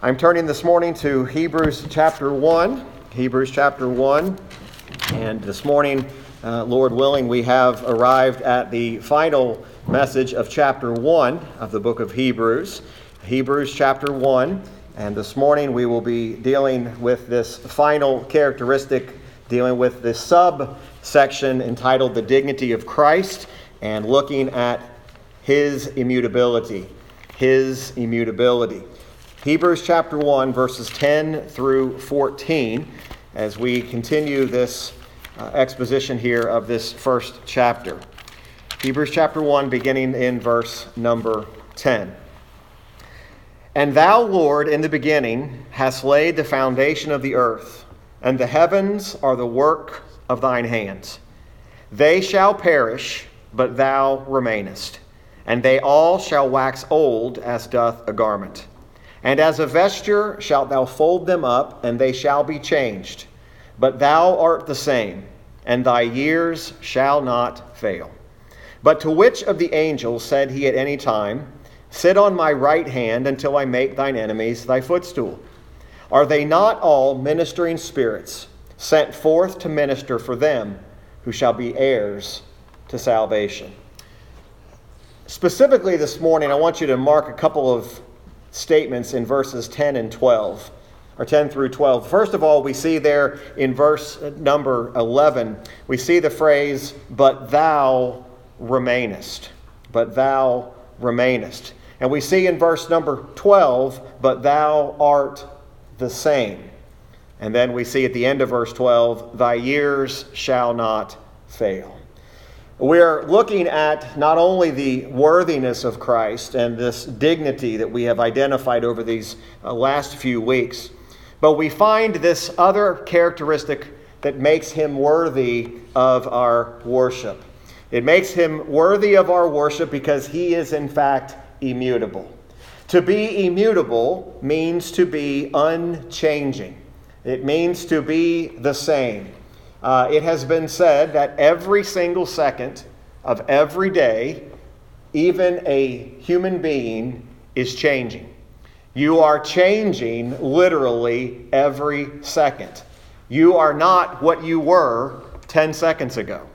I'm turning this morning to Hebrews chapter 1. Hebrews chapter 1. And this morning, uh, Lord willing, we have arrived at the final message of chapter 1 of the book of Hebrews. Hebrews chapter 1. And this morning we will be dealing with this final characteristic, dealing with this subsection entitled The Dignity of Christ, and looking at his immutability. His immutability. Hebrews chapter 1, verses 10 through 14, as we continue this uh, exposition here of this first chapter. Hebrews chapter 1, beginning in verse number 10. And thou, Lord, in the beginning hast laid the foundation of the earth, and the heavens are the work of thine hands. They shall perish, but thou remainest, and they all shall wax old as doth a garment and as a vesture shalt thou fold them up, and they shall be changed. But thou art the same, and thy years shall not fail. But to which of the angels said he at any time, Sit on my right hand until I make thine enemies thy footstool? Are they not all ministering spirits, sent forth to minister for them who shall be heirs to salvation? Specifically this morning, I want you to mark a couple of statements in verses 10 and 12, or 10 through 12. First of all, we see there in verse number 11, we see the phrase, but thou remainest. But thou remainest. And we see in verse number 12, but thou art the same. And then we see at the end of verse 12, thy years shall not fail. We're looking at not only the worthiness of Christ and this dignity that we have identified over these uh, last few weeks, but we find this other characteristic that makes him worthy of our worship. It makes him worthy of our worship because he is, in fact, immutable. To be immutable means to be unchanging, it means to be the same. Uh, it has been said that every single second of every day, even a human being is changing. You are changing literally every second. You are not what you were 10 seconds ago.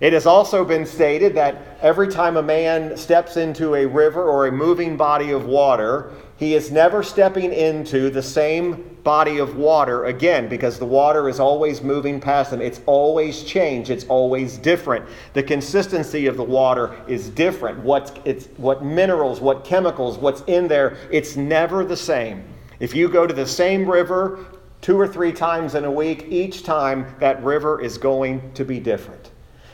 It has also been stated that every time a man steps into a river or a moving body of water, he is never stepping into the same body of water again because the water is always moving past them. It's always changed, it's always different. The consistency of the water is different. What's, it's, what minerals, what chemicals, what's in there, it's never the same. If you go to the same river two or three times in a week, each time that river is going to be different.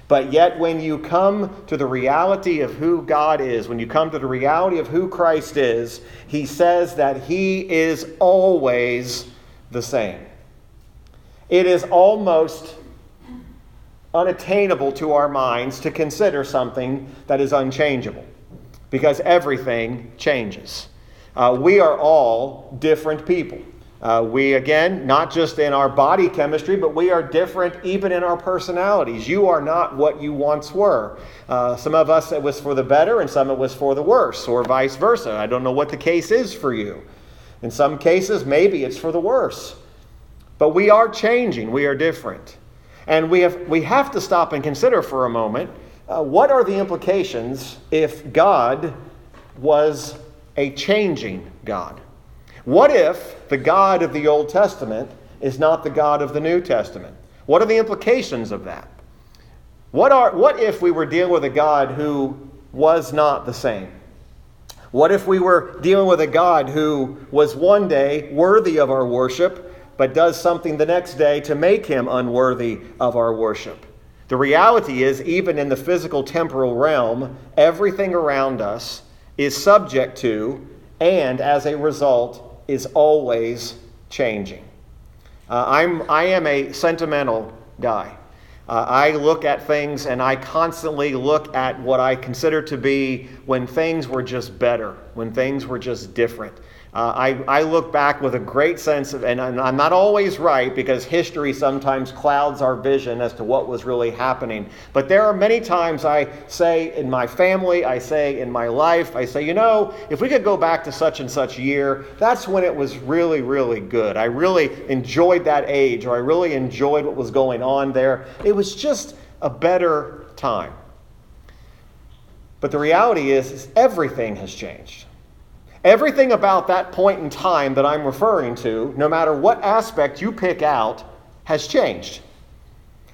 But yet, when you come to the reality of who God is, when you come to the reality of who Christ is, he says that he is always the same. It is almost unattainable to our minds to consider something that is unchangeable because everything changes. Uh, we are all different people. Uh, we, again, not just in our body chemistry, but we are different even in our personalities. You are not what you once were. Uh, some of us it was for the better, and some it was for the worse, or vice versa. I don't know what the case is for you. In some cases, maybe it's for the worse. But we are changing, we are different. And we have, we have to stop and consider for a moment uh, what are the implications if God was a changing God? What if the God of the Old Testament is not the God of the New Testament? What are the implications of that? What, are, what if we were dealing with a God who was not the same? What if we were dealing with a God who was one day worthy of our worship, but does something the next day to make him unworthy of our worship? The reality is, even in the physical temporal realm, everything around us is subject to, and as a result, is always changing. Uh, I'm, I am a sentimental guy. Uh, I look at things and I constantly look at what I consider to be when things were just better, when things were just different. Uh, I, I look back with a great sense of, and I'm not always right because history sometimes clouds our vision as to what was really happening. But there are many times I say in my family, I say in my life, I say, you know, if we could go back to such and such year, that's when it was really, really good. I really enjoyed that age, or I really enjoyed what was going on there. It was just a better time. But the reality is, is everything has changed. Everything about that point in time that I'm referring to, no matter what aspect you pick out, has changed.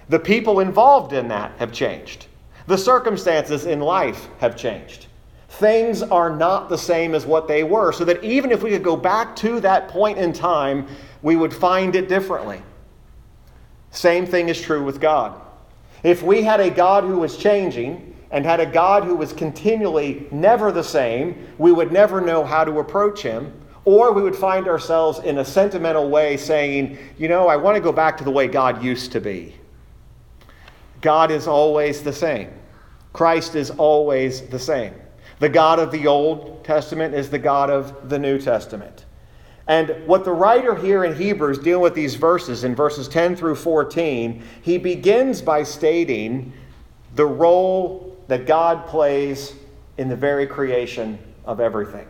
The people involved in that have changed. The circumstances in life have changed. Things are not the same as what they were, so that even if we could go back to that point in time, we would find it differently. Same thing is true with God. If we had a God who was changing, and had a God who was continually never the same, we would never know how to approach him. Or we would find ourselves in a sentimental way saying, you know, I want to go back to the way God used to be. God is always the same. Christ is always the same. The God of the Old Testament is the God of the New Testament. And what the writer here in Hebrews dealing with these verses in verses 10 through 14, he begins by stating the role that God plays in the very creation of everything.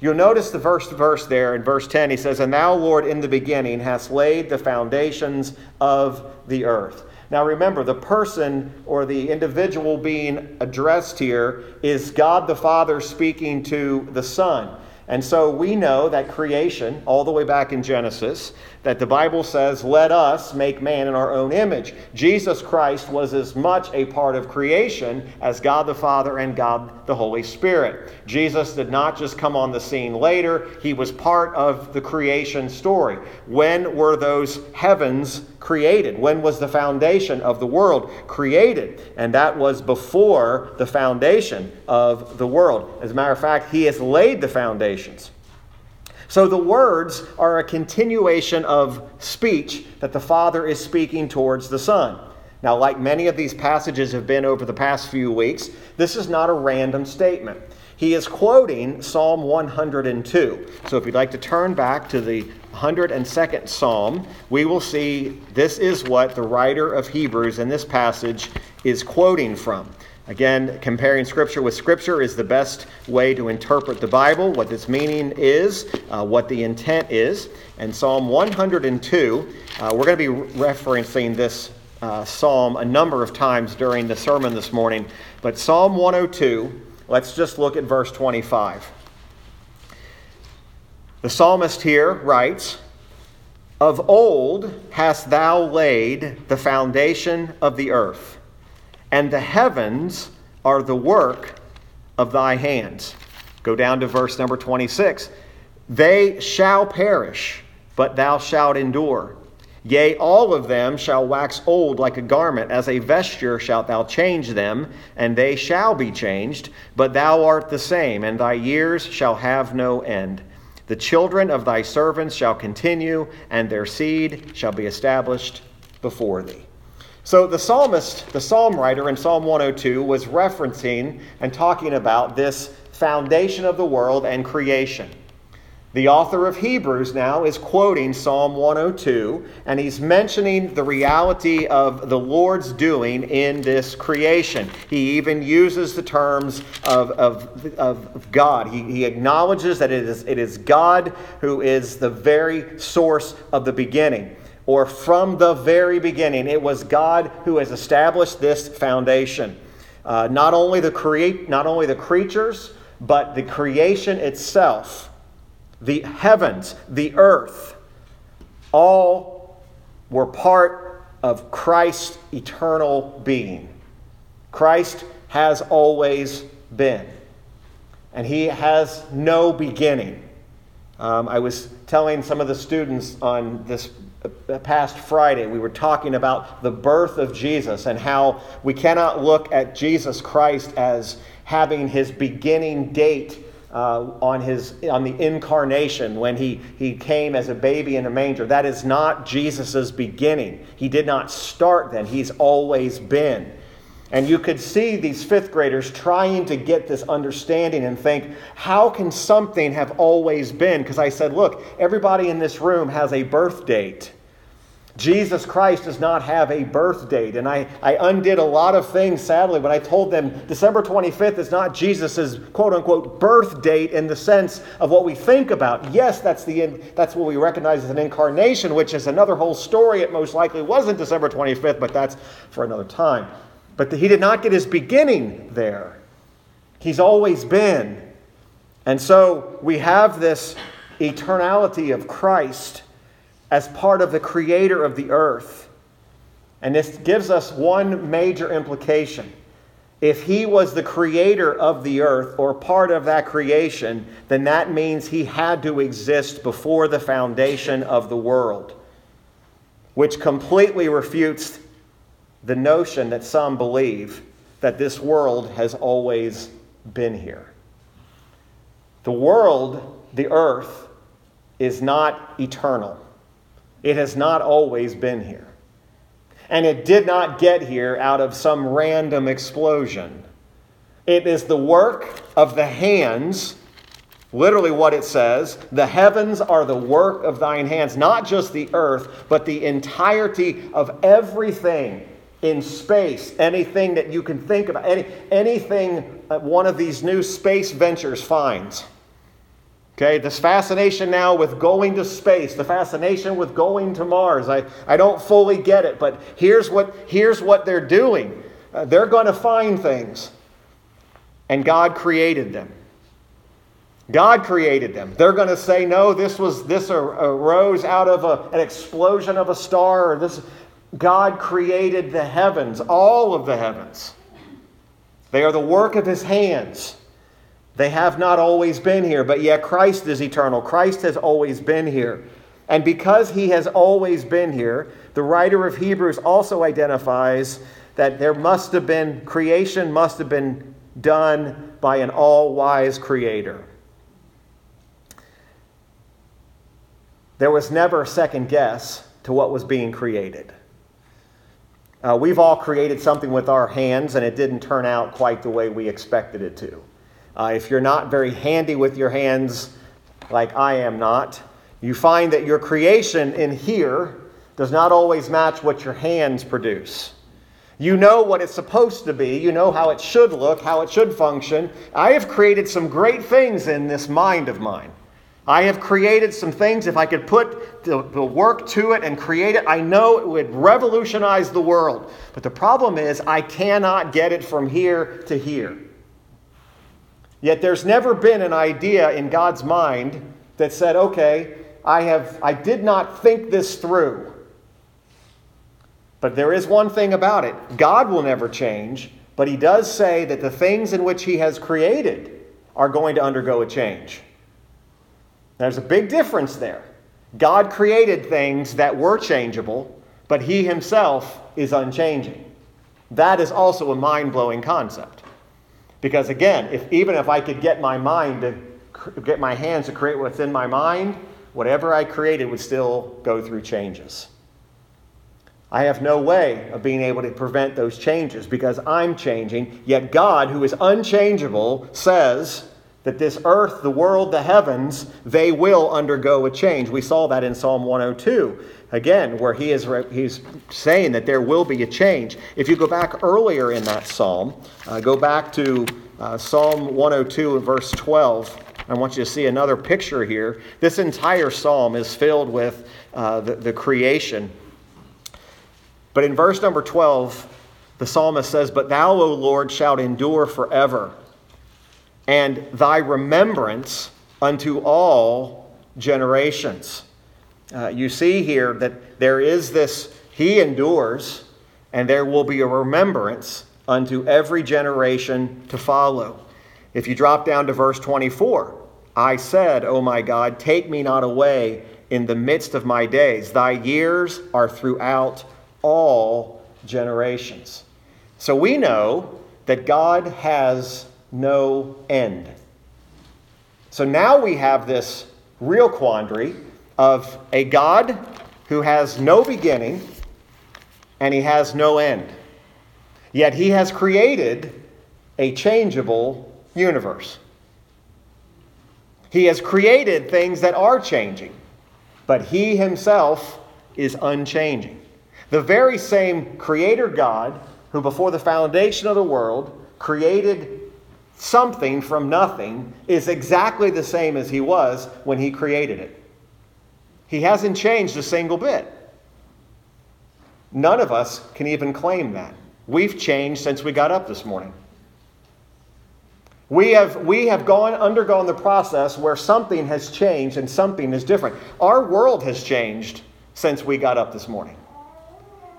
You'll notice the first verse there in verse 10. He says, And thou, Lord, in the beginning hast laid the foundations of the earth. Now remember, the person or the individual being addressed here is God the Father speaking to the Son. And so we know that creation, all the way back in Genesis, that the Bible says, Let us make man in our own image. Jesus Christ was as much a part of creation as God the Father and God the Holy Spirit. Jesus did not just come on the scene later, he was part of the creation story. When were those heavens created? When was the foundation of the world created? And that was before the foundation of the world. As a matter of fact, he has laid the foundations. So the words are a continuation of speech that the Father is speaking towards the Son. Now, like many of these passages have been over the past few weeks, this is not a random statement. He is quoting Psalm 102. So if you'd like to turn back to the 102nd Psalm, we will see this is what the writer of Hebrews in this passage is quoting from. Again, comparing Scripture with Scripture is the best way to interpret the Bible, what its meaning is, uh, what the intent is. And Psalm 102, uh, we're going to be referencing this uh, psalm a number of times during the sermon this morning. But Psalm 102, Let's just look at verse 25. The psalmist here writes, Of old hast thou laid the foundation of the earth, and the heavens are the work of thy hands. Go down to verse number 26. They shall perish, but thou shalt endure. Yea, all of them shall wax old like a garment, as a vesture shalt thou change them, and they shall be changed. But thou art the same, and thy years shall have no end. The children of thy servants shall continue, and their seed shall be established before thee. So the psalmist, the psalm writer in Psalm 102, was referencing and talking about this foundation of the world and creation. The author of Hebrews now is quoting Psalm 102, and he's mentioning the reality of the Lord's doing in this creation. He even uses the terms of, of, of God. He, he acknowledges that it is, it is God who is the very source of the beginning. Or from the very beginning, it was God who has established this foundation. Uh, not, only the create, not only the creatures, but the creation itself the heavens, the earth, all were part of Christ's eternal being. Christ has always been, and he has no beginning. Um, I was telling some of the students on this past Friday, we were talking about the birth of Jesus and how we cannot look at Jesus Christ as having his beginning date uh, on, his, on the incarnation when he, he came as a baby in a manger. That is not Jesus' beginning. He did not start then, he's always been. And you could see these fifth graders trying to get this understanding and think, how can something have always been? Because I said, look, everybody in this room has a birth date. Jesus Christ does not have a birth date. And I, I undid a lot of things, sadly, when I told them December 25th is not Jesus' quote unquote birth date in the sense of what we think about. Yes, that's, the, that's what we recognize as an incarnation, which is another whole story. It most likely wasn't December 25th, but that's for another time. But he did not get his beginning there. He's always been. And so we have this eternality of Christ as part of the creator of the earth. And this gives us one major implication. If he was the creator of the earth or part of that creation, then that means he had to exist before the foundation of the world, which completely refutes the notion that some believe that this world has always been here. The world, the earth, is not eternal. It has not always been here. And it did not get here out of some random explosion. It is the work of the hands, literally what it says. The heavens are the work of thine hands, not just the earth, but the entirety of everything in space, anything that you can think about, any, anything one of these new space ventures finds. Okay, this fascination now with going to space, the fascination with going to Mars. I, I don't fully get it, but here's what, here's what they're doing. Uh, they're going to find things, and God created them. God created them. They're going to say, no, this was this arose out of a, an explosion of a star, or this God created the heavens, all of the heavens. They are the work of his hands. They have not always been here, but yet Christ is eternal. Christ has always been here. And because he has always been here, the writer of Hebrews also identifies that there must have been, creation must have been done by an all wise creator. There was never a second guess to what was being created. Uh, we've all created something with our hands and it didn't turn out quite the way we expected it to. Uh, if you're not very handy with your hands, like I am not, you find that your creation in here does not always match what your hands produce. You know what it's supposed to be. You know how it should look, how it should function. I have created some great things in this mind of mine. I have created some things. If I could put the, the, work to it and create it, I know it would revolutionize the world. But the problem is, I cannot get it from here to here. Yet there's never been an idea in God's mind that said, okay, I, have, I did not think this through. But there is one thing about it God will never change, but He does say that the things in which He has created are going to undergo a change. There's a big difference there. God created things that were changeable, but He Himself is unchanging. That is also a mind blowing concept. Because again, if, even if I could get my mind to get my hands to create what's in my mind, whatever I created would still go through changes. I have no way of being able to prevent those changes because I'm changing. Yet God, who is unchangeable, says, that this earth, the world, the heavens, they will undergo a change. We saw that in Psalm 102, again, where he is he's saying that there will be a change. If you go back earlier in that psalm, uh, go back to uh, Psalm 102 and verse 12. I want you to see another picture here. This entire psalm is filled with uh, the, the creation. But in verse number 12, the psalmist says, But thou, O Lord, shalt endure forever and thy remembrance unto all generations. Uh, you see here that there is this, he endures, and there will be a remembrance unto every generation to follow. If you drop down to verse 24, I said, O my God, take me not away in the midst of my days. Thy years are throughout all generations. So we know that God has no end. So now we have this real quandary of a God who has no beginning and he has no end. Yet he has created a changeable universe. He has created things that are changing, but he himself is unchanging. The very same creator God who, before the foundation of the world, created something from nothing is exactly the same as he was when he created it. He hasn't changed a single bit. None of us can even claim that. We've changed since we got up this morning. We have, we have gone, undergone the process where something has changed and something is different. Our world has changed since we got up this morning.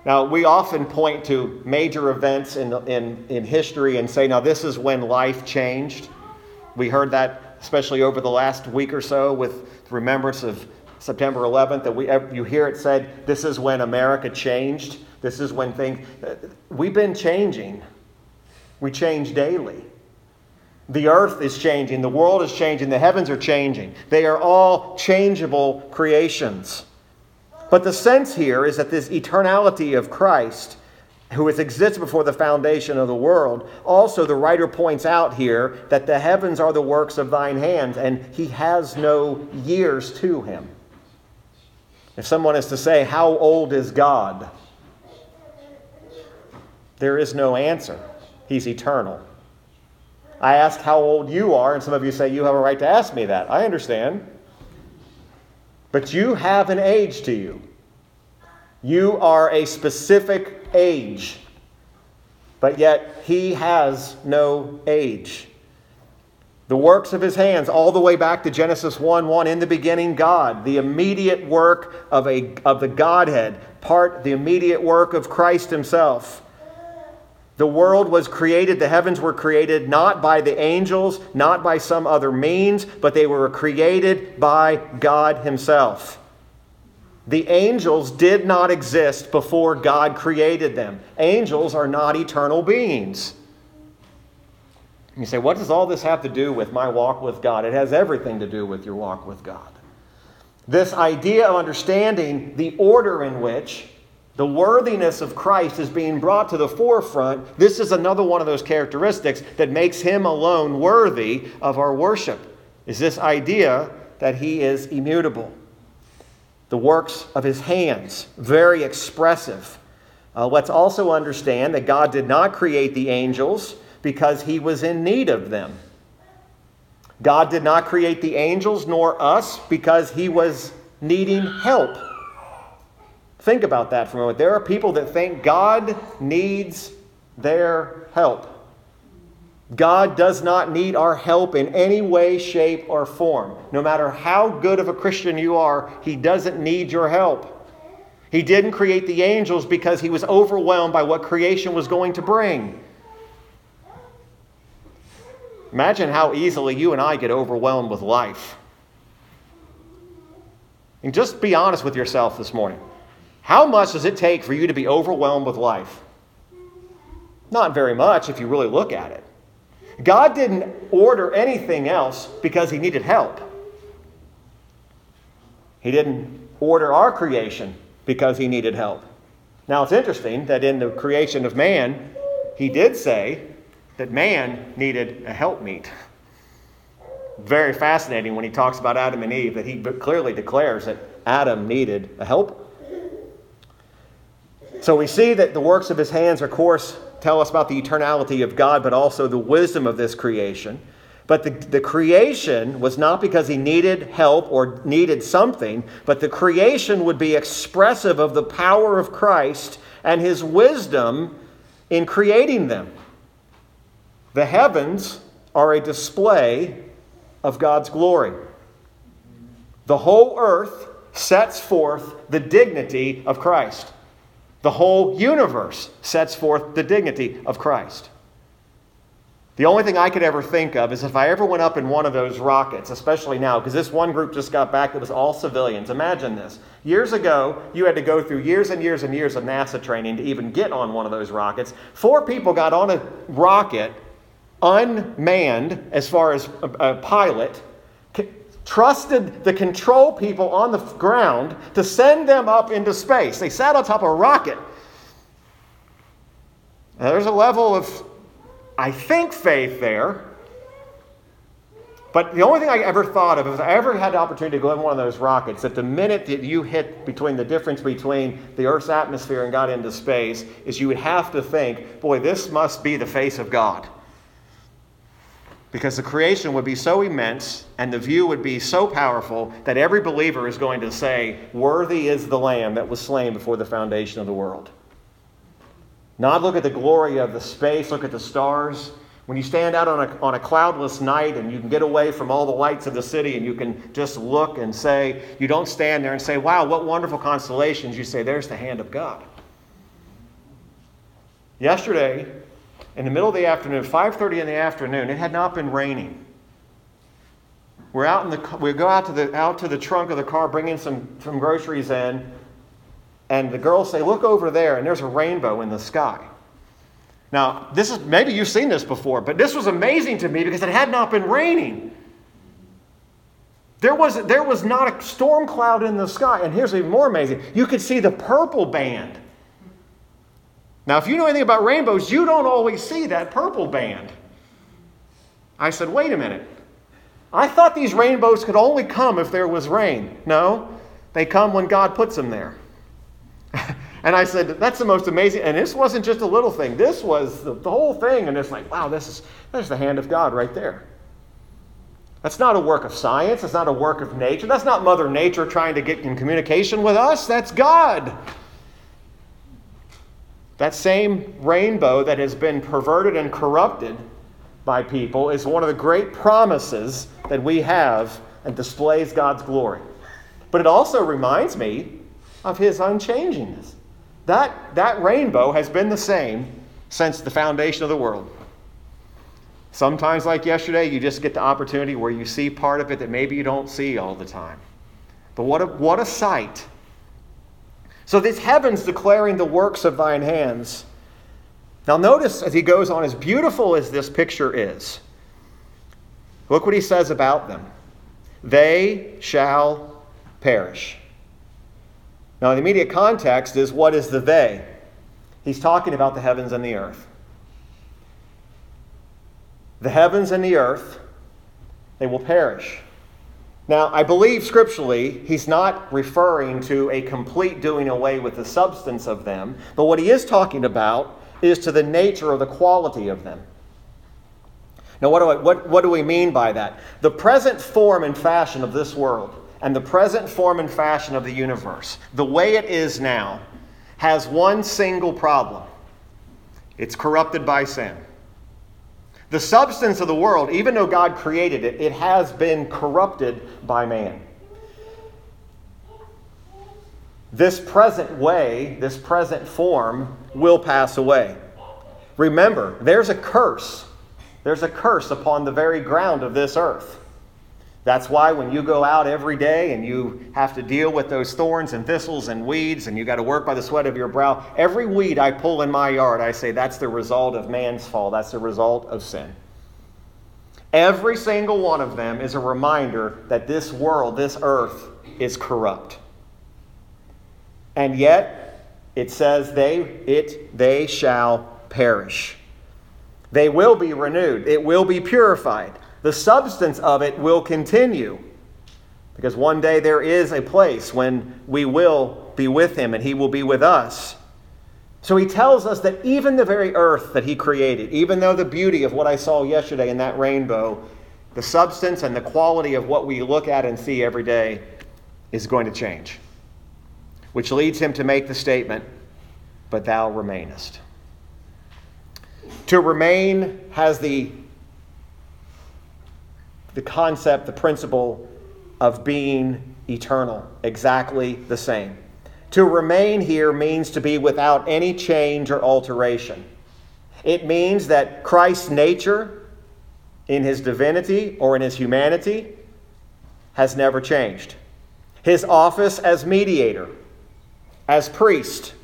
Now, we often point to major events in, in, in history and say, now, this is when life changed. We heard that especially over the last week or so with the remembrance of September 11th, that we, you hear it said, this is when America changed. This is when things. Uh, we've been changing. We change daily. The earth is changing. The world is changing. The heavens are changing. They are all changeable creations. But the sense here is that this eternality of Christ, who has existed before the foundation of the world, also the writer points out here that the heavens are the works of thine hands, and he has no years to him. If someone is to say, How old is God? There is no answer. He's eternal. I ask how old you are, and some of you say, You have a right to ask me that. I understand. But you have an age to you. You are a specific age. But yet, he has no age. The works of his hands, all the way back to Genesis 1 1, in the beginning, God, the immediate work of, a, of the Godhead, part the immediate work of Christ himself. The world was created, the heavens were created not by the angels, not by some other means, but they were created by God Himself. The angels did not exist before God created them. Angels are not eternal beings. You say, what does all this have to do with my walk with God? It has everything to do with your walk with God. This idea of understanding the order in which the worthiness of Christ is being brought to the forefront. This is another one of those characteristics that makes him alone worthy of our worship. Is this idea that he is immutable. The works of his hands, very expressive. Uh, let's also understand that God did not create the angels because he was in need of them. God did not create the angels nor us because he was needing help. Think about that for a moment. There are people that think God needs their help. God does not need our help in any way, shape, or form. No matter how good of a Christian you are, He doesn't need your help. He didn't create the angels because He was overwhelmed by what creation was going to bring. Imagine how easily you and I get overwhelmed with life. And just be honest with yourself this morning. How much does it take for you to be overwhelmed with life? Not very much if you really look at it. God didn't order anything else because he needed help. He didn't order our creation because he needed help. Now it's interesting that in the creation of man, he did say that man needed a helpmeet. Very fascinating when he talks about Adam and Eve, that he clearly declares that Adam needed a help so we see that the works of his hands, of course, tell us about the eternality of God, but also the wisdom of this creation. But the, the creation was not because he needed help or needed something, but the creation would be expressive of the power of Christ and his wisdom in creating them. The heavens are a display of God's glory. The whole earth sets forth the dignity of Christ. The whole universe sets forth the dignity of Christ. The only thing I could ever think of is if I ever went up in one of those rockets, especially now, because this one group just got back that was all civilians. Imagine this. Years ago, you had to go through years and years and years of NASA training to even get on one of those rockets. Four people got on a rocket unmanned as far as a, a pilot trusted the control people on the ground to send them up into space. They sat on top of a rocket. Now, there's a level of, I think, faith there. But the only thing I ever thought of, if I ever had the opportunity to go in one of those rockets, that the minute that you hit between the difference between the Earth's atmosphere and got into space, is you would have to think, boy, this must be the face of God. Because the creation would be so immense and the view would be so powerful that every believer is going to say, Worthy is the Lamb that was slain before the foundation of the world. Not look at the glory of the space, look at the stars. When you stand out on a, on a cloudless night and you can get away from all the lights of the city and you can just look and say, you don't stand there and say, wow, what wonderful constellations. You say, there's the hand of God. Yesterday, in the middle of the afternoon, 5:30 in the afternoon, it had not been raining. We're out in the we go out to the out to the trunk of the car bringing some, some groceries in, and the girls say, "Look over there," and there's a rainbow in the sky. Now, this is maybe you've seen this before, but this was amazing to me because it had not been raining. There was, there was not a storm cloud in the sky. And here's even more amazing you could see the purple band now, if you know anything about rainbows, you don't always see that purple band. I said, wait a minute. I thought these rainbows could only come if there was rain. No, they come when God puts them there. and I said, that's the most amazing. And this wasn't just a little thing, this was the, the whole thing. And it's like, wow, this is, there's the hand of God right there. That's not a work of science. That's not a work of nature. That's not Mother Nature trying to get in communication with us. That's God. That same rainbow that has been perverted and corrupted by people is one of the great promises that we have and displays God's glory. But it also reminds me of his unchangingness. That, that rainbow has been the same since the foundation of the world. Sometimes, like yesterday, you just get the opportunity where you see part of it that maybe you don't see all the time. But what a, what a sight so this heaven's declaring the works of thine hands. Now notice as he goes on, as beautiful as this picture is, look what he says about them. They shall perish. Now, the immediate context is what is the they? He's talking about the heavens and the earth. The heavens and the earth, they will perish. Now, I believe scripturally, he's not referring to a complete doing away with the substance of them, but what he is talking about is to the nature or the quality of them. Now, what do, I, what, what do we mean by that? The present form and fashion of this world and the present form and fashion of the universe, the way it is now, has one single problem it's corrupted by sin. The substance of the world, even though God created it, it has been corrupted by man. This present way, this present form, will pass away. Remember, there's a curse. There's a curse upon the very ground of this earth. That's why when you go out every day and you have to deal with those thorns and thistles and weeds and you got to work by the sweat of your brow, every weed I pull in my yard, I say that's the result of man's fall. That's the result of sin. Every single one of them is a reminder that this world, this earth, is corrupt. And yet, it says they, it, they shall perish. They will be renewed. It will be purified the substance of it will continue. Because one day there is a place when we will be with him and he will be with us. So he tells us that even the very earth that he created, even though the beauty of what I saw yesterday in that rainbow, the substance and the quality of what we look at and see every day is going to change. Which leads him to make the statement, But thou remainest. To remain has the the concept, the principle of being eternal, exactly the same. To remain here means to be without any change or alteration. It means that Christ's nature in his divinity or in his humanity has never changed. His office as mediator, as priest,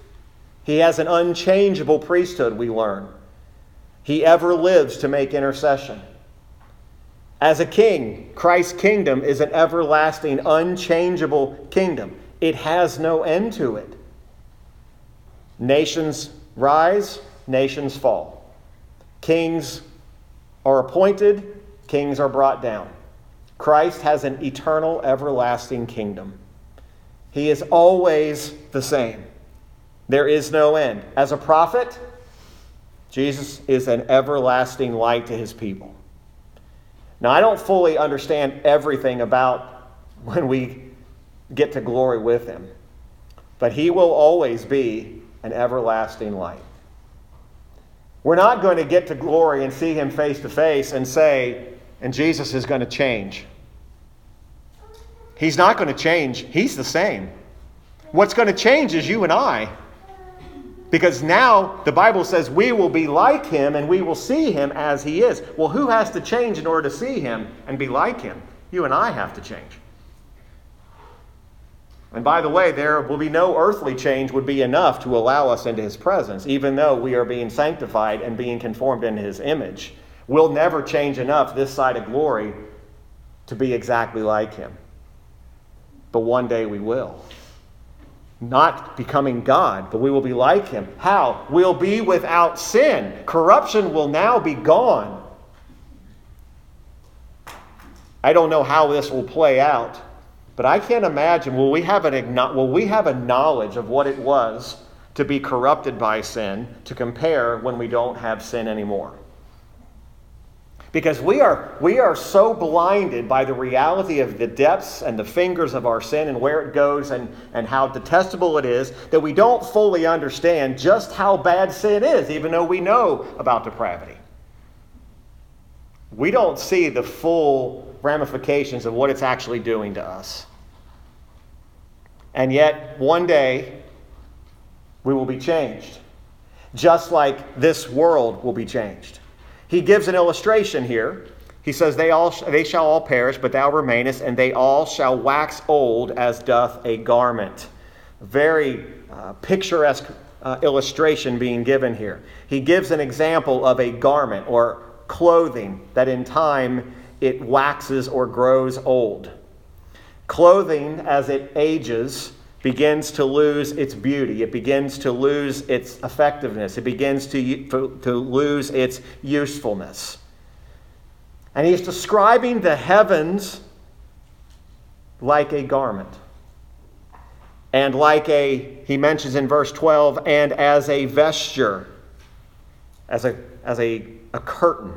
he has an unchangeable priesthood, we learn. He ever lives to make intercession. As a king, Christ's kingdom is an everlasting, unchangeable kingdom. It has no end to it. Nations rise, nations fall. Kings are appointed, kings are brought down. Christ has an eternal, everlasting kingdom. He is always the same. There is no end. As a prophet, Jesus is an everlasting light to his people. Now, I don't fully understand everything about when we get to glory with him, but he will always be an everlasting light. We're not going to get to glory and see him face to face and say, and Jesus is going to change. He's not going to change, he's the same. What's going to change is you and I. Because now the Bible says we will be like him and we will see him as he is. Well, who has to change in order to see him and be like him? You and I have to change. And by the way, there will be no earthly change would be enough to allow us into his presence, even though we are being sanctified and being conformed into his image. We'll never change enough this side of glory to be exactly like him. But one day we will. Not becoming God, but we will be like him. How? We'll be without sin. Corruption will now be gone. I don't know how this will play out. But I can't imagine, will we, have an, will we have a knowledge of what it was to be corrupted by sin to compare when we don't have sin anymore? Because we are, we are so blinded by the reality of the depths and the fingers of our sin and where it goes and, and how detestable it is that we don't fully understand just how bad sin is, even though we know about depravity. We don't see the full ramifications of what it's actually doing to us. And yet, one day, we will be changed, just like this world will be changed. He gives an illustration here. He says, They, all, they shall all perish, but thou remainest, and they all shall wax old as doth a garment. Very uh, picturesque uh, illustration being given here. He gives an example of a garment or clothing that in time it waxes or grows old. Clothing, as it ages, begins to lose its beauty. It begins to lose its effectiveness. It begins to, to lose its usefulness. And he's describing the heavens like a garment. And like a, he mentions in verse 12, and as a vesture, as a, as a, a curtain.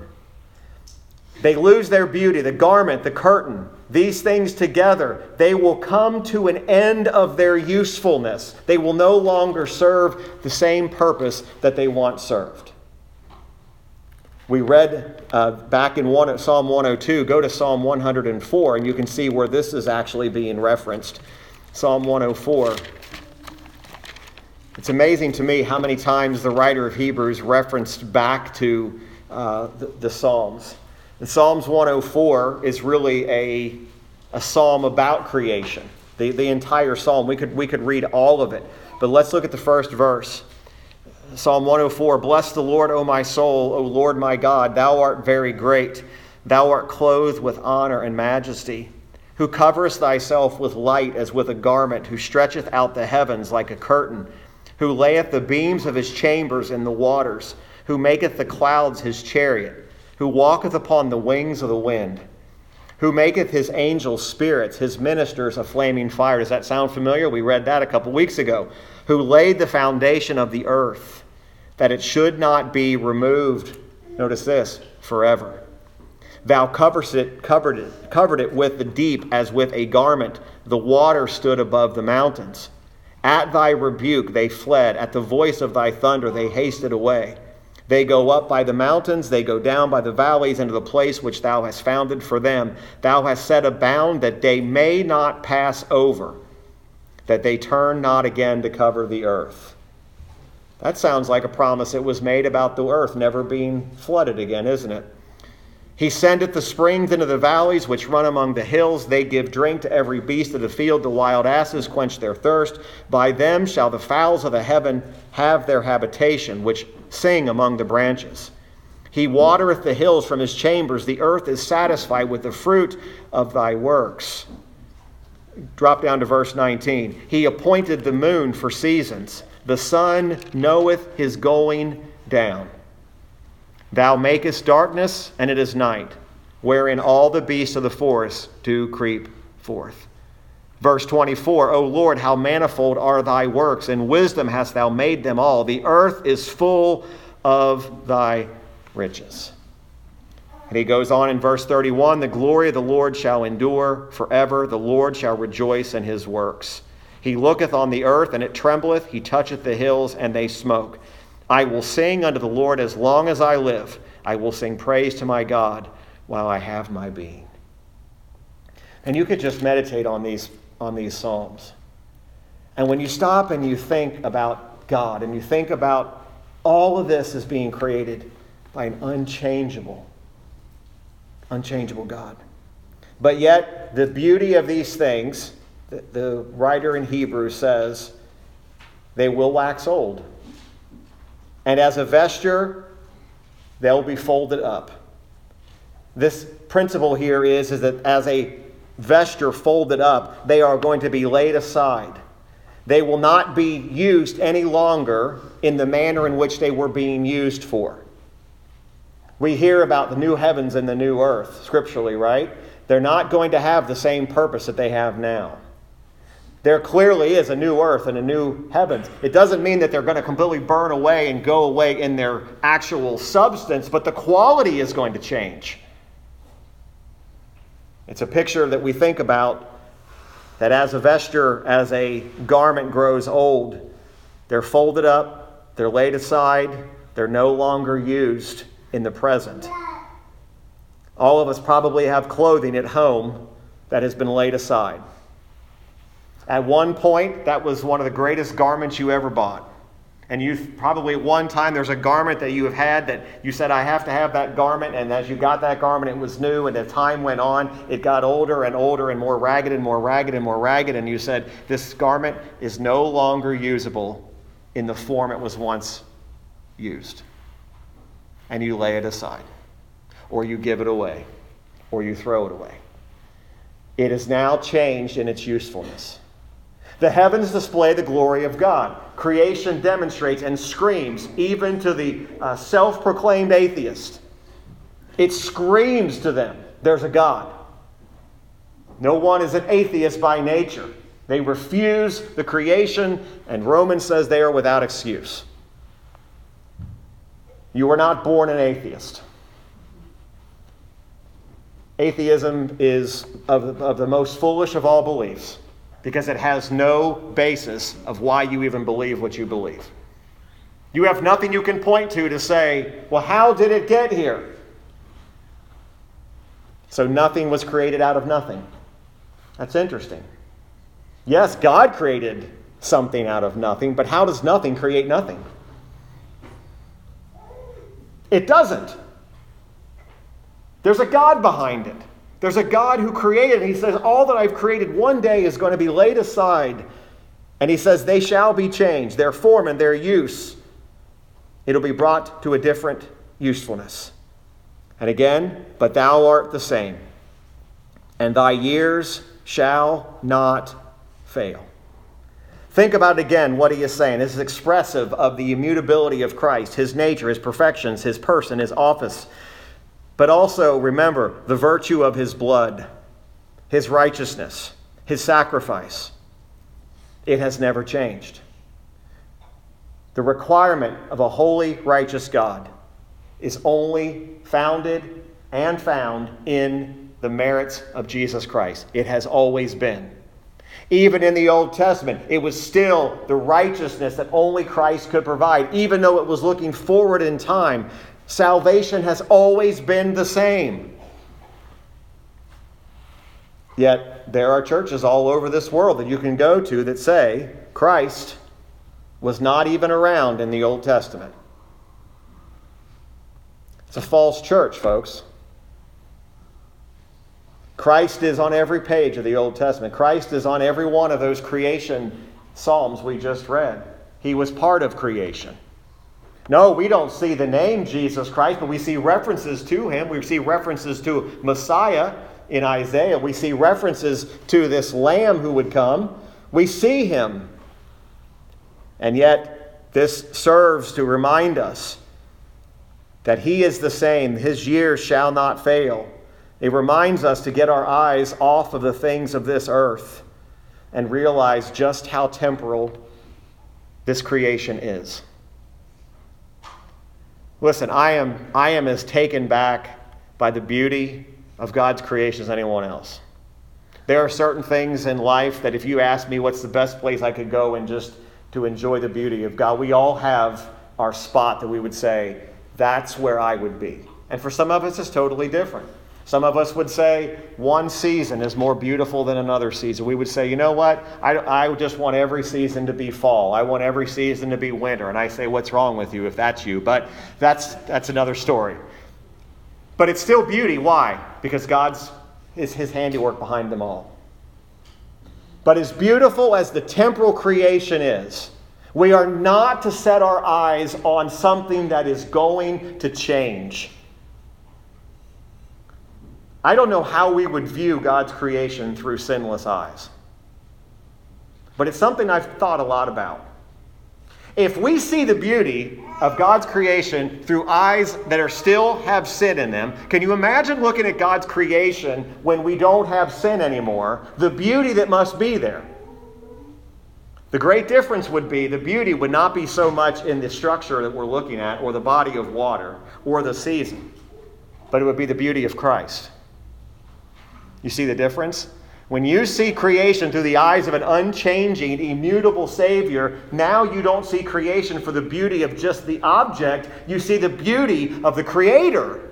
They lose their beauty, the garment, the curtain. These things together, they will come to an end of their usefulness. They will no longer serve the same purpose that they once served. We read uh, back in one, Psalm 102, go to Psalm 104, and you can see where this is actually being referenced. Psalm 104. It's amazing to me how many times the writer of Hebrews referenced back to uh, the, the Psalms. Psalms 104 is really a, a psalm about creation. The, the entire psalm. We could, we could read all of it. But let's look at the first verse. Psalm 104 Bless the Lord, O my soul, O Lord my God. Thou art very great. Thou art clothed with honor and majesty, who coverest thyself with light as with a garment, who stretcheth out the heavens like a curtain, who layeth the beams of his chambers in the waters, who maketh the clouds his chariot who walketh upon the wings of the wind, who maketh his angels spirits, his ministers a flaming fire. Does that sound familiar? We read that a couple weeks ago. Who laid the foundation of the earth, that it should not be removed. Notice this forever. Thou coverest it, covered it, covered it with the deep as with a garment. The water stood above the mountains. At thy rebuke they fled. At the voice of thy thunder they hasted away. They go up by the mountains, they go down by the valleys into the place which thou hast founded for them. Thou hast set a bound that they may not pass over, that they turn not again to cover the earth. That sounds like a promise that was made about the earth never being flooded again, isn't it? He sendeth the springs into the valleys which run among the hills. They give drink to every beast of the field. The wild asses quench their thirst. By them shall the fowls of the heaven have their habitation, which sing among the branches. He watereth the hills from his chambers. The earth is satisfied with the fruit of thy works. Drop down to verse 19. He appointed the moon for seasons. The sun knoweth his going down. Thou makest darkness, and it is night, wherein all the beasts of the forest do creep forth. Verse 24, O Lord, how manifold are thy works, and wisdom hast thou made them all. The earth is full of thy riches. And he goes on in verse 31 The glory of the Lord shall endure forever, the Lord shall rejoice in his works. He looketh on the earth, and it trembleth, he toucheth the hills, and they smoke. I will sing unto the Lord as long as I live. I will sing praise to my God while I have my being. And you could just meditate on these, on these Psalms. And when you stop and you think about God and you think about all of this as being created by an unchangeable, unchangeable God. But yet, the beauty of these things, the, the writer in Hebrews says, they will wax old. And as a vesture, they'll be folded up. This principle here is, is that as a vesture folded up, they are going to be laid aside. They will not be used any longer in the manner in which they were being used for. We hear about the new heavens and the new earth scripturally, right? They're not going to have the same purpose that they have now. There clearly is a new earth and a new heavens. It doesn't mean that they're going to completely burn away and go away in their actual substance, but the quality is going to change. It's a picture that we think about that as a vesture, as a garment grows old, they're folded up, they're laid aside, they're no longer used in the present. All of us probably have clothing at home that has been laid aside. At one point, that was one of the greatest garments you ever bought. And you probably at one time there's a garment that you have had that you said, I have to have that garment. And as you got that garment, it was new. And as time went on, it got older and older and more ragged and more ragged and more ragged. And you said, This garment is no longer usable in the form it was once used. And you lay it aside, or you give it away, or you throw it away. It is now changed in its usefulness. The heavens display the glory of God. Creation demonstrates and screams, even to the uh, self proclaimed atheist. It screams to them there's a God. No one is an atheist by nature. They refuse the creation, and Romans says they are without excuse. You were not born an atheist. Atheism is of, of the most foolish of all beliefs because it has no basis of why you even believe what you believe. You have nothing you can point to to say, well, how did it get here? So nothing was created out of nothing. That's interesting. Yes, God created something out of nothing, but how does nothing create nothing? It doesn't. There's a God behind it. There's a God who created, he says, All that I've created one day is going to be laid aside. And he says, They shall be changed, their form and their use. It'll be brought to a different usefulness. And again, but thou art the same, and thy years shall not fail. Think about it again what he is saying. This is expressive of the immutability of Christ, his nature, his perfections, his person, his office. But also remember the virtue of his blood, his righteousness, his sacrifice. It has never changed. The requirement of a holy, righteous God is only founded and found in the merits of Jesus Christ. It has always been. Even in the Old Testament, it was still the righteousness that only Christ could provide, even though it was looking forward in time Salvation has always been the same. Yet there are churches all over this world that you can go to that say Christ was not even around in the Old Testament. It's a false church, folks. Christ is on every page of the Old Testament. Christ is on every one of those creation psalms we just read. He was part of creation. No, we don't see the name Jesus Christ, but we see references to him. We see references to Messiah in Isaiah. We see references to this Lamb who would come. We see him. And yet, this serves to remind us that He is the same, His years shall not fail. It reminds us to get our eyes off of the things of this earth and realize just how temporal this creation is. Listen, I am, I am as taken back by the beauty of God's creation as anyone else. There are certain things in life that if you ask me what's the best place I could go and just to enjoy the beauty of God, we all have our spot that we would say, that's where I would be. And for some of us, it's totally different. Some of us would say one season is more beautiful than another season. We would say, you know what? I, I just want every season to be fall. I want every season to be winter. And I say, what's wrong with you if that's you? But that's, that's another story. But it's still beauty. Why? Because God's is his handiwork behind them all. But as beautiful as the temporal creation is, we are not to set our eyes on something that is going to change. I don't know how we would view God's creation through sinless eyes, but it's something I've thought a lot about. If we see the beauty of God's creation through eyes that are still have sin in them, can you imagine looking at God's creation when we don't have sin anymore? The beauty that must be there. The great difference would be the beauty would not be so much in the structure that we're looking at, or the body of water, or the season, but it would be the beauty of Christ. You see the difference? When you see creation through the eyes of an unchanging, immutable Savior, now you don't see creation for the beauty of just the object, you see the beauty of the Creator.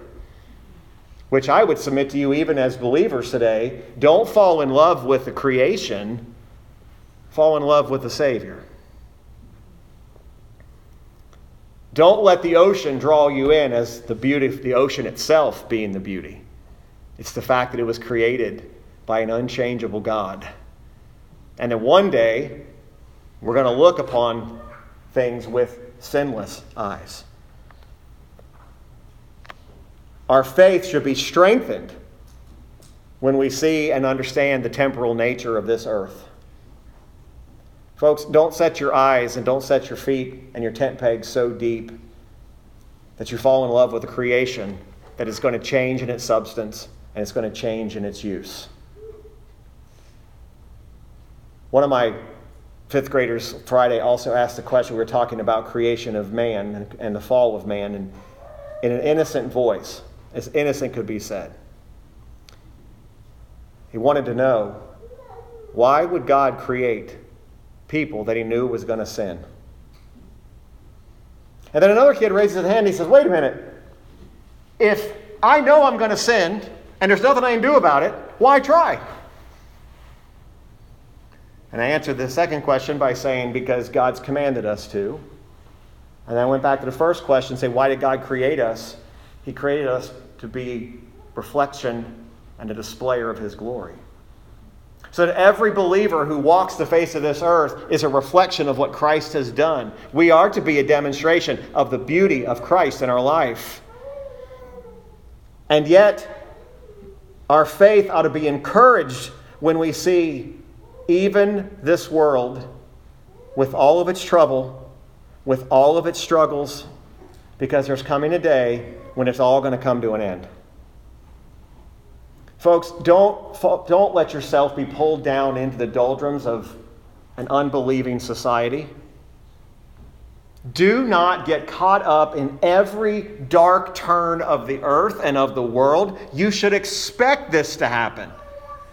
Which I would submit to you, even as believers today, don't fall in love with the creation, fall in love with the Savior. Don't let the ocean draw you in as the beauty the ocean itself being the beauty. It's the fact that it was created by an unchangeable God. And then one day, we're going to look upon things with sinless eyes. Our faith should be strengthened when we see and understand the temporal nature of this earth. Folks, don't set your eyes and don't set your feet and your tent pegs so deep that you fall in love with a creation that is going to change in its substance and it's going to change in its use. One of my fifth graders Friday also asked the question we were talking about creation of man and the fall of man, and in an innocent voice, as innocent could be said. He wanted to know why would God create people that he knew was going to sin? And then another kid raises his hand and he says, Wait a minute. If I know I'm going to sin and there's nothing I can do about it, why try? And I answered the second question by saying, because God's commanded us to. And I went back to the first question and say, why did God create us? He created us to be reflection and a displayer of his glory. So that every believer who walks the face of this earth is a reflection of what Christ has done. We are to be a demonstration of the beauty of Christ in our life. And yet, our faith ought to be encouraged when we see even this world, with all of its trouble, with all of its struggles, because there's coming a day when it's all going to come to an end. Folks, don't, don't let yourself be pulled down into the doldrums of an unbelieving society. Do not get caught up in every dark turn of the earth and of the world. You should expect this to happen.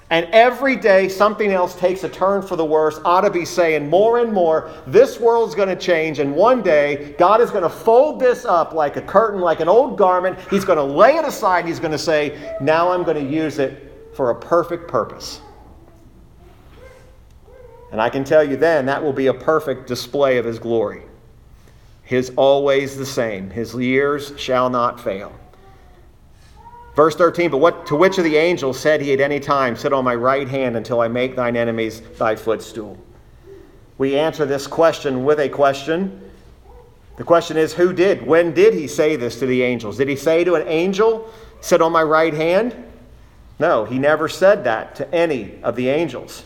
And every day something else takes a turn for the worse, ought to be saying more and more, this world's going to change. And one day, God is going to fold this up like a curtain, like an old garment. He's going to lay it aside. He's going to say, now I'm going to use it for a perfect purpose. And I can tell you then, that will be a perfect display of His glory. His always the same, His years shall not fail. Verse 13, but what to which of the angels said he at any time, Sit on my right hand until I make thine enemies thy footstool? We answer this question with a question. The question is, who did? When did he say this to the angels? Did he say to an angel, Sit on my right hand? No, he never said that to any of the angels.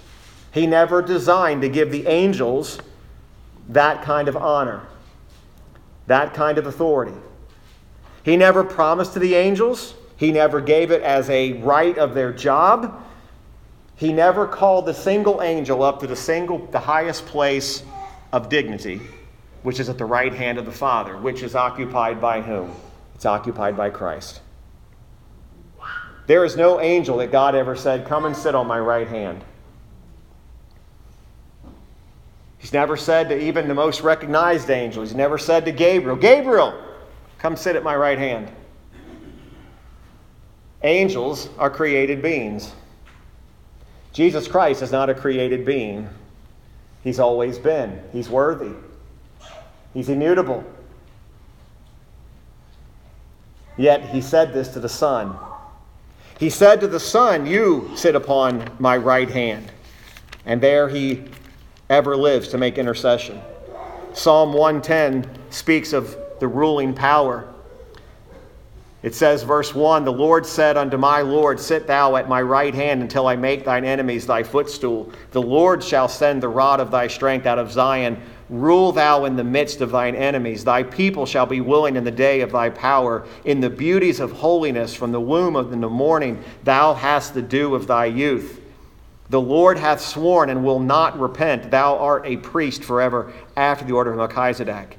He never designed to give the angels that kind of honor, that kind of authority. He never promised to the angels, he never gave it as a right of their job. He never called the single angel up to the single the highest place of dignity, which is at the right hand of the Father, which is occupied by whom? It's occupied by Christ. There is no angel that God ever said, Come and sit on my right hand. He's never said to even the most recognized angel, he's never said to Gabriel, Gabriel, come sit at my right hand. Angels are created beings. Jesus Christ is not a created being. He's always been. He's worthy. He's immutable. Yet he said this to the Son. He said to the Son, You sit upon my right hand. And there he ever lives to make intercession. Psalm 110 speaks of the ruling power. It says, verse 1 The Lord said unto my Lord, Sit thou at my right hand until I make thine enemies thy footstool. The Lord shall send the rod of thy strength out of Zion. Rule thou in the midst of thine enemies. Thy people shall be willing in the day of thy power. In the beauties of holiness, from the womb of the morning, thou hast the dew of thy youth. The Lord hath sworn and will not repent. Thou art a priest forever after the order of Melchizedek.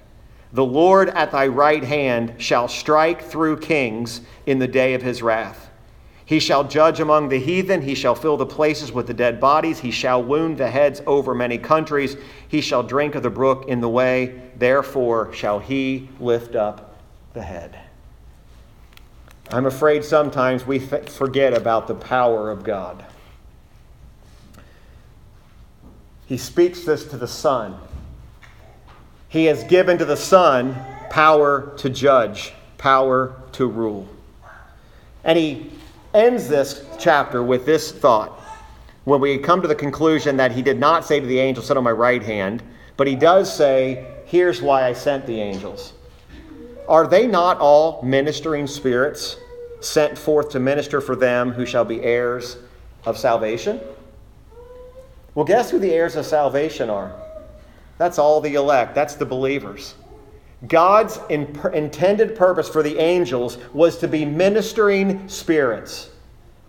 The Lord at thy right hand shall strike through kings in the day of his wrath. He shall judge among the heathen. He shall fill the places with the dead bodies. He shall wound the heads over many countries. He shall drink of the brook in the way. Therefore shall he lift up the head. I'm afraid sometimes we forget about the power of God. He speaks this to the Son. He has given to the Son power to judge, power to rule. And he ends this chapter with this thought. When we come to the conclusion that he did not say to the angel, Sit on my right hand, but he does say, Here's why I sent the angels. Are they not all ministering spirits sent forth to minister for them who shall be heirs of salvation? Well, guess who the heirs of salvation are? That's all the elect, that's the believers. God's in, intended purpose for the angels was to be ministering spirits.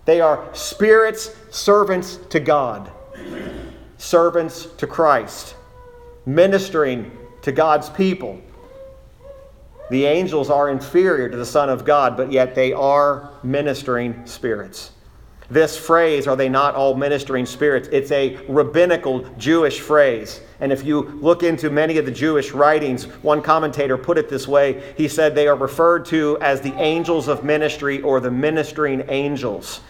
They are spirits, servants to God, servants to Christ, ministering to God's people. The angels are inferior to the Son of God, but yet they are ministering spirits. This phrase, are they not all ministering spirits? It's a rabbinical Jewish phrase. And if you look into many of the Jewish writings, one commentator put it this way he said they are referred to as the angels of ministry or the ministering angels.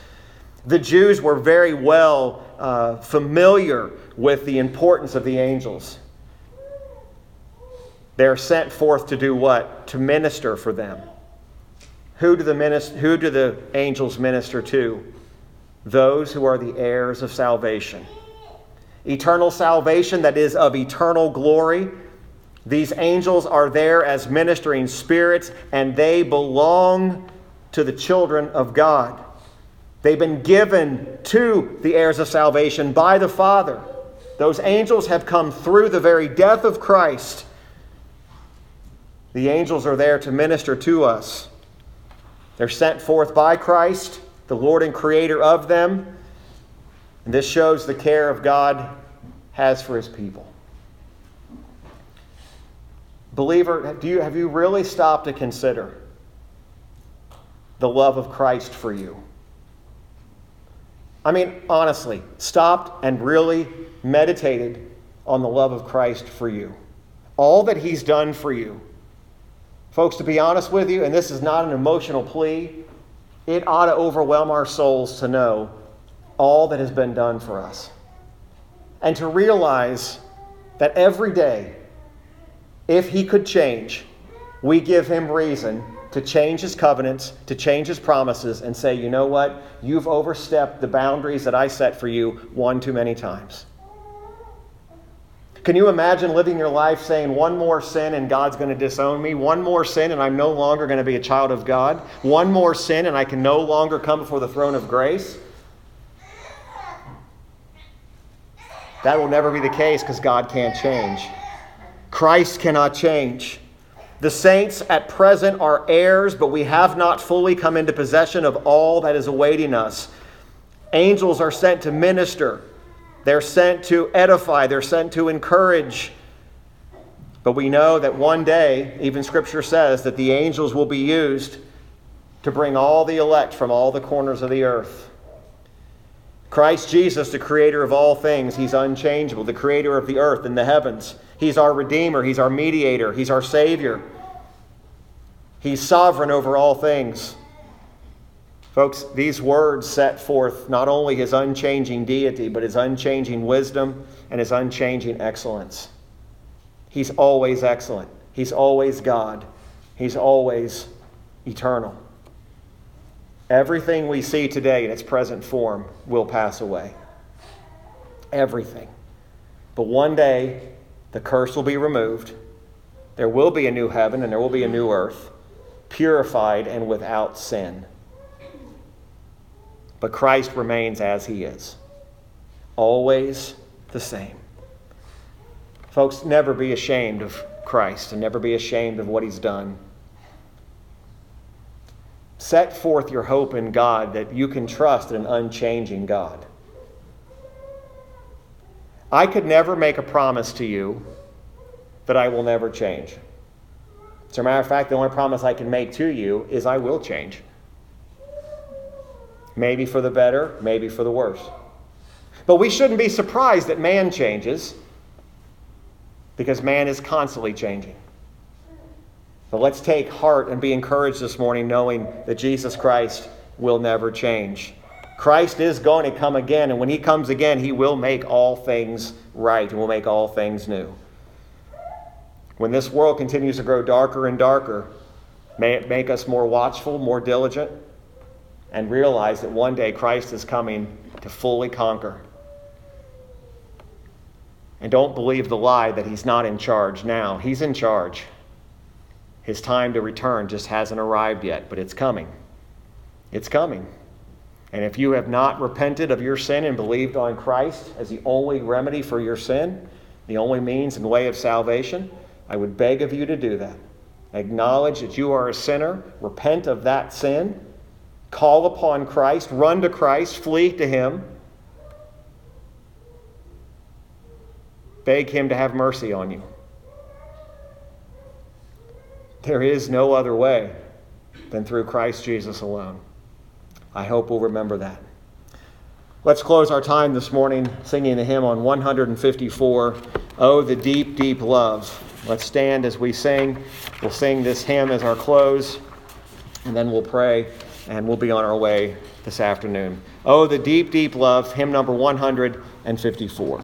The Jews were very well uh, familiar with the importance of the angels. They're sent forth to do what? To minister for them. Who do the, who do the angels minister to? Those who are the heirs of salvation. Eternal salvation that is of eternal glory. These angels are there as ministering spirits, and they belong to the children of God. They've been given to the heirs of salvation by the Father. Those angels have come through the very death of Christ. The angels are there to minister to us. They're sent forth by Christ the Lord and Creator of them. And this shows the care of God has for his people. Believer, do you, have you really stopped to consider the love of Christ for you? I mean, honestly, stopped and really meditated on the love of Christ for you. All that he's done for you. Folks, to be honest with you, and this is not an emotional plea, it ought to overwhelm our souls to know all that has been done for us. And to realize that every day, if He could change, we give Him reason to change His covenants, to change His promises, and say, you know what? You've overstepped the boundaries that I set for you one too many times. Can you imagine living your life saying, one more sin and God's going to disown me? One more sin and I'm no longer going to be a child of God? One more sin and I can no longer come before the throne of grace? That will never be the case because God can't change. Christ cannot change. The saints at present are heirs, but we have not fully come into possession of all that is awaiting us. Angels are sent to minister, they're sent to edify, they're sent to encourage. But we know that one day, even Scripture says, that the angels will be used to bring all the elect from all the corners of the earth. Christ Jesus, the creator of all things, he's unchangeable, the creator of the earth and the heavens. He's our redeemer, he's our mediator, he's our savior. He's sovereign over all things. Folks, these words set forth not only his unchanging deity, but his unchanging wisdom and his unchanging excellence. He's always excellent. He's always God. He's always eternal. Everything we see today in its present form will pass away. Everything. But one day, the curse will be removed. There will be a new heaven and there will be a new earth, purified and without sin. But Christ remains as he is, always the same. Folks, never be ashamed of Christ and never be ashamed of what he's done. Set forth your hope in God that you can trust in an unchanging God. I could never make a promise to you that I will never change. As a matter of fact, the only promise I can make to you is I will change. Maybe for the better, maybe for the worse. But we shouldn't be surprised that man changes because man is constantly changing. But let's take heart and be encouraged this morning knowing that Jesus Christ will never change. Christ is going to come again, and when he comes again, he will make all things right and will make all things new. When this world continues to grow darker and darker, may it make us more watchful, more diligent, and realize that one day Christ is coming to fully conquer. And don't believe the lie that he's not in charge now. He's in charge. His time to return just hasn't arrived yet, but it's coming. It's coming. And if you have not repented of your sin and believed on Christ as the only remedy for your sin, the only means and way of salvation, I would beg of you to do that. Acknowledge that you are a sinner, repent of that sin, call upon Christ, run to Christ, flee to Him, beg Him to have mercy on you. There is no other way than through Christ Jesus alone. I hope we'll remember that. Let's close our time this morning singing the hymn on 154, Oh, the Deep, Deep Love. Let's stand as we sing. We'll sing this hymn as our close, and then we'll pray, and we'll be on our way this afternoon. Oh, the Deep, Deep Love, hymn number 154.